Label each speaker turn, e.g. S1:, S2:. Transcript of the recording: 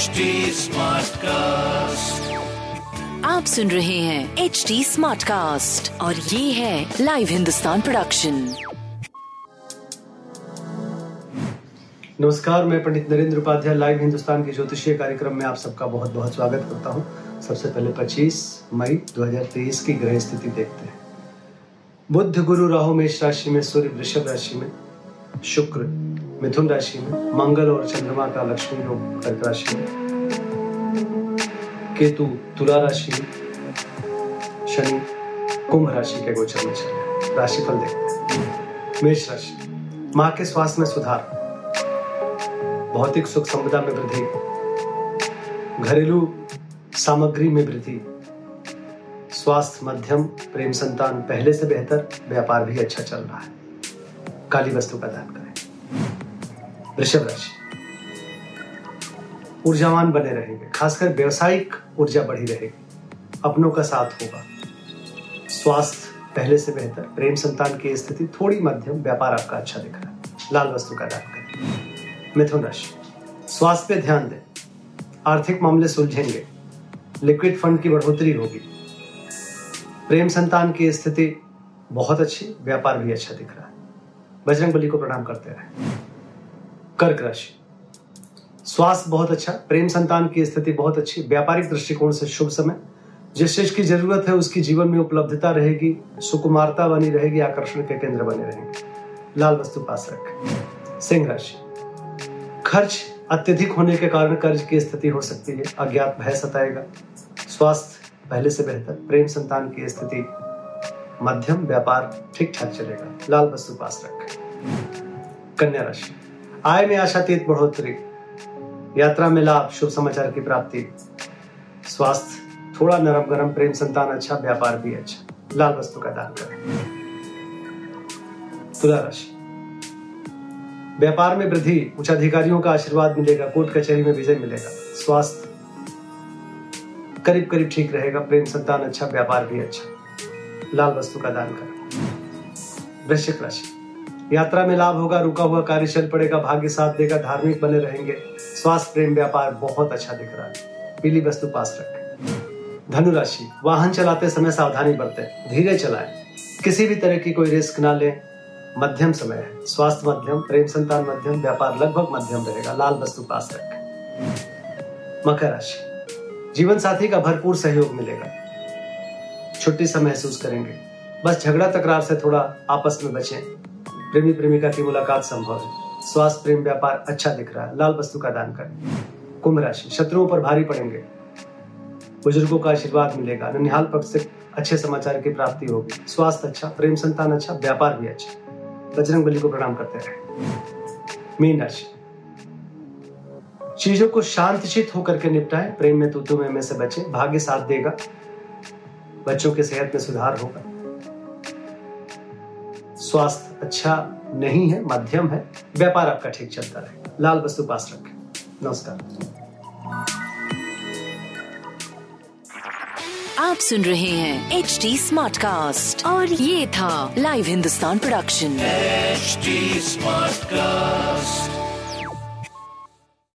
S1: HD Smartcast.
S2: आप सुन रहे हैं एच डी स्मार्ट कास्ट और ये है लाइव हिंदुस्तान प्रोडक्शन
S3: नमस्कार मैं पंडित नरेंद्र उपाध्याय लाइव हिंदुस्तान के ज्योतिषीय कार्यक्रम में आप सबका बहुत बहुत स्वागत करता हूँ। सबसे पहले 25 मई 2023 की ग्रह स्थिति देखते हैं। बुद्ध गुरु राहु मेष राशि में सूर्य वृषभ राशि में शुक्र मिथुन राशि में मंगल और चंद्रमा का लक्ष्मी योग कर्क राशि में। केतु तुला राशि शनि कुंभ राशि के गोचर में चले राशिफल देखते हैं मेष राशि, माँ के स्वास्थ्य में सुधार। भौतिक सुख संपदा में वृद्धि। घरेलू सामग्री में वृद्धि। स्वास्थ्य, मध्यम, प्रेम संतान पहले से बेहतर, व्यापार भी अच्छा चल रहा है। काली वस्तु का दान करें। वृषभ राशि ऊर्जावान बने रहेंगे, खासकर व्यावसायिक ऊर्जा बढ़ी रहेगी। अपनों का साथ होगा। स्वास्थ्य पहले से बेहतर, प्रेम संतान की स्थिति थोड़ी मध्यम, व्यापार आपका अच्छा दिख रहा है। लाल वस्तु का दान करें। मिथुन राशि। स्वास्थ्य पे ध्यान दें। आर्थिक मामले सुलझेंगे। लिक्विड फंड की बढ़ोतरी होगी। प्रेम संतान की स्थिति बहुत अच्छी, व्यापार भी अच्छा दिख रहा है। बजरंग बली को प्रणाम करते रहे। कर्क राशि स्वास्थ्य बहुत अच्छा प्रेम संतान की स्थिति बहुत अच्छी, व्यापारिक दृष्टिकोण से शुभ समय। जिस चीज़ की ज़रूरत है उसकी जीवन में उपलब्धता रहेगी, सुकुमारता बनी रहेगी, आकर्षण के केंद्र बने रहेंगे। लाल वस्तु पास रखें। सिंह राशि। खर्च अत्यधिक होने के कारण कर्ज की स्थिति हो सकती है, अज्ञात भय सताएगा। स्वास्थ्य पहले से बेहतर, प्रेम संतान की स्थिति मध्यम, व्यापार ठीक ठाक चलेगा। लाल वस्तु पास रखें। कन्या राशि। आय में आशातीत बढ़ोतरी। यात्रा में लाभ, शुभ समाचार की प्राप्ति। स्वास्थ्य, थोड़ा नरम गरम प्रेम संतान अच्छा व्यापार भी अच्छा। लाल वस्तु का दान करें। तुला राशि। व्यापार में वृद्धि उच्च अधिकारियों का आशीर्वाद मिलेगा, कोर्ट कचहरी में विजय मिलेगा। स्वास्थ्य करीब करीब ठीक रहेगा, प्रेम संतान अच्छा व्यापार भी अच्छा। लाल वस्तु का दान करें। वृश्चिक राशि। यात्रा में लाभ होगा, रुका हुआ कार्य चल पड़ेगा भाग्य साथ देगा, धार्मिक बने रहेंगे। स्वास्थ्य, प्रेम, व्यापार बहुत अच्छा दिख रहा है। पीली वस्तु पास रखें। धनु राशि वाहन चलाते समय सावधानी बरतें। धीरे चलाएँ। किसी भी तरह की कोई रिस्क ना लें। मध्यम समय है। स्वास्थ्य मध्यम, प्रेम संतान मध्यम, व्यापार लगभग मध्यम रहेगा। लाल वस्तु पास रखें। मकर राशि जीवन साथी का भरपूर सहयोग मिलेगा। छुट्टी सा महसूस करेंगे। बस झगड़ा, तकरार से थोड़ा आपस में बचें। प्रेमी प्रेमिका की मुलाकात संभव है। स्वास्थ्य प्रेम व्यापार अच्छा दिख रहा है। लाल वस्तु का दान करें। कुंभ राशि, शत्रुओं पर भारी पड़ेंगे। बुज़ुर्गों का आशीर्वाद मिलेगा। ननिहाल पक्ष से अच्छे समाचार की प्राप्ति होगी। स्वास्थ्य अच्छा प्रेम संतान अच्छा व्यापार भी अच्छा। बजरंग बली को प्रणाम करते रहे। मीन राशि। चीज़ों को शांत शांतचित होकर के निपटाएँ। प्रेम में तू में से बचे। भाग्य साथ देगा। बच्चों की सेहत में सुधार होगा। स्वास्थ्य अच्छा नहीं है मध्यम है व्यापार आपका ठीक चलता रहे। लाल वस्तु पास रखें। नमस्कार।
S2: आप सुन रहे हैं एच डी स्मार्ट कास्ट और ये था live Hindustan production
S1: smart Smartcast.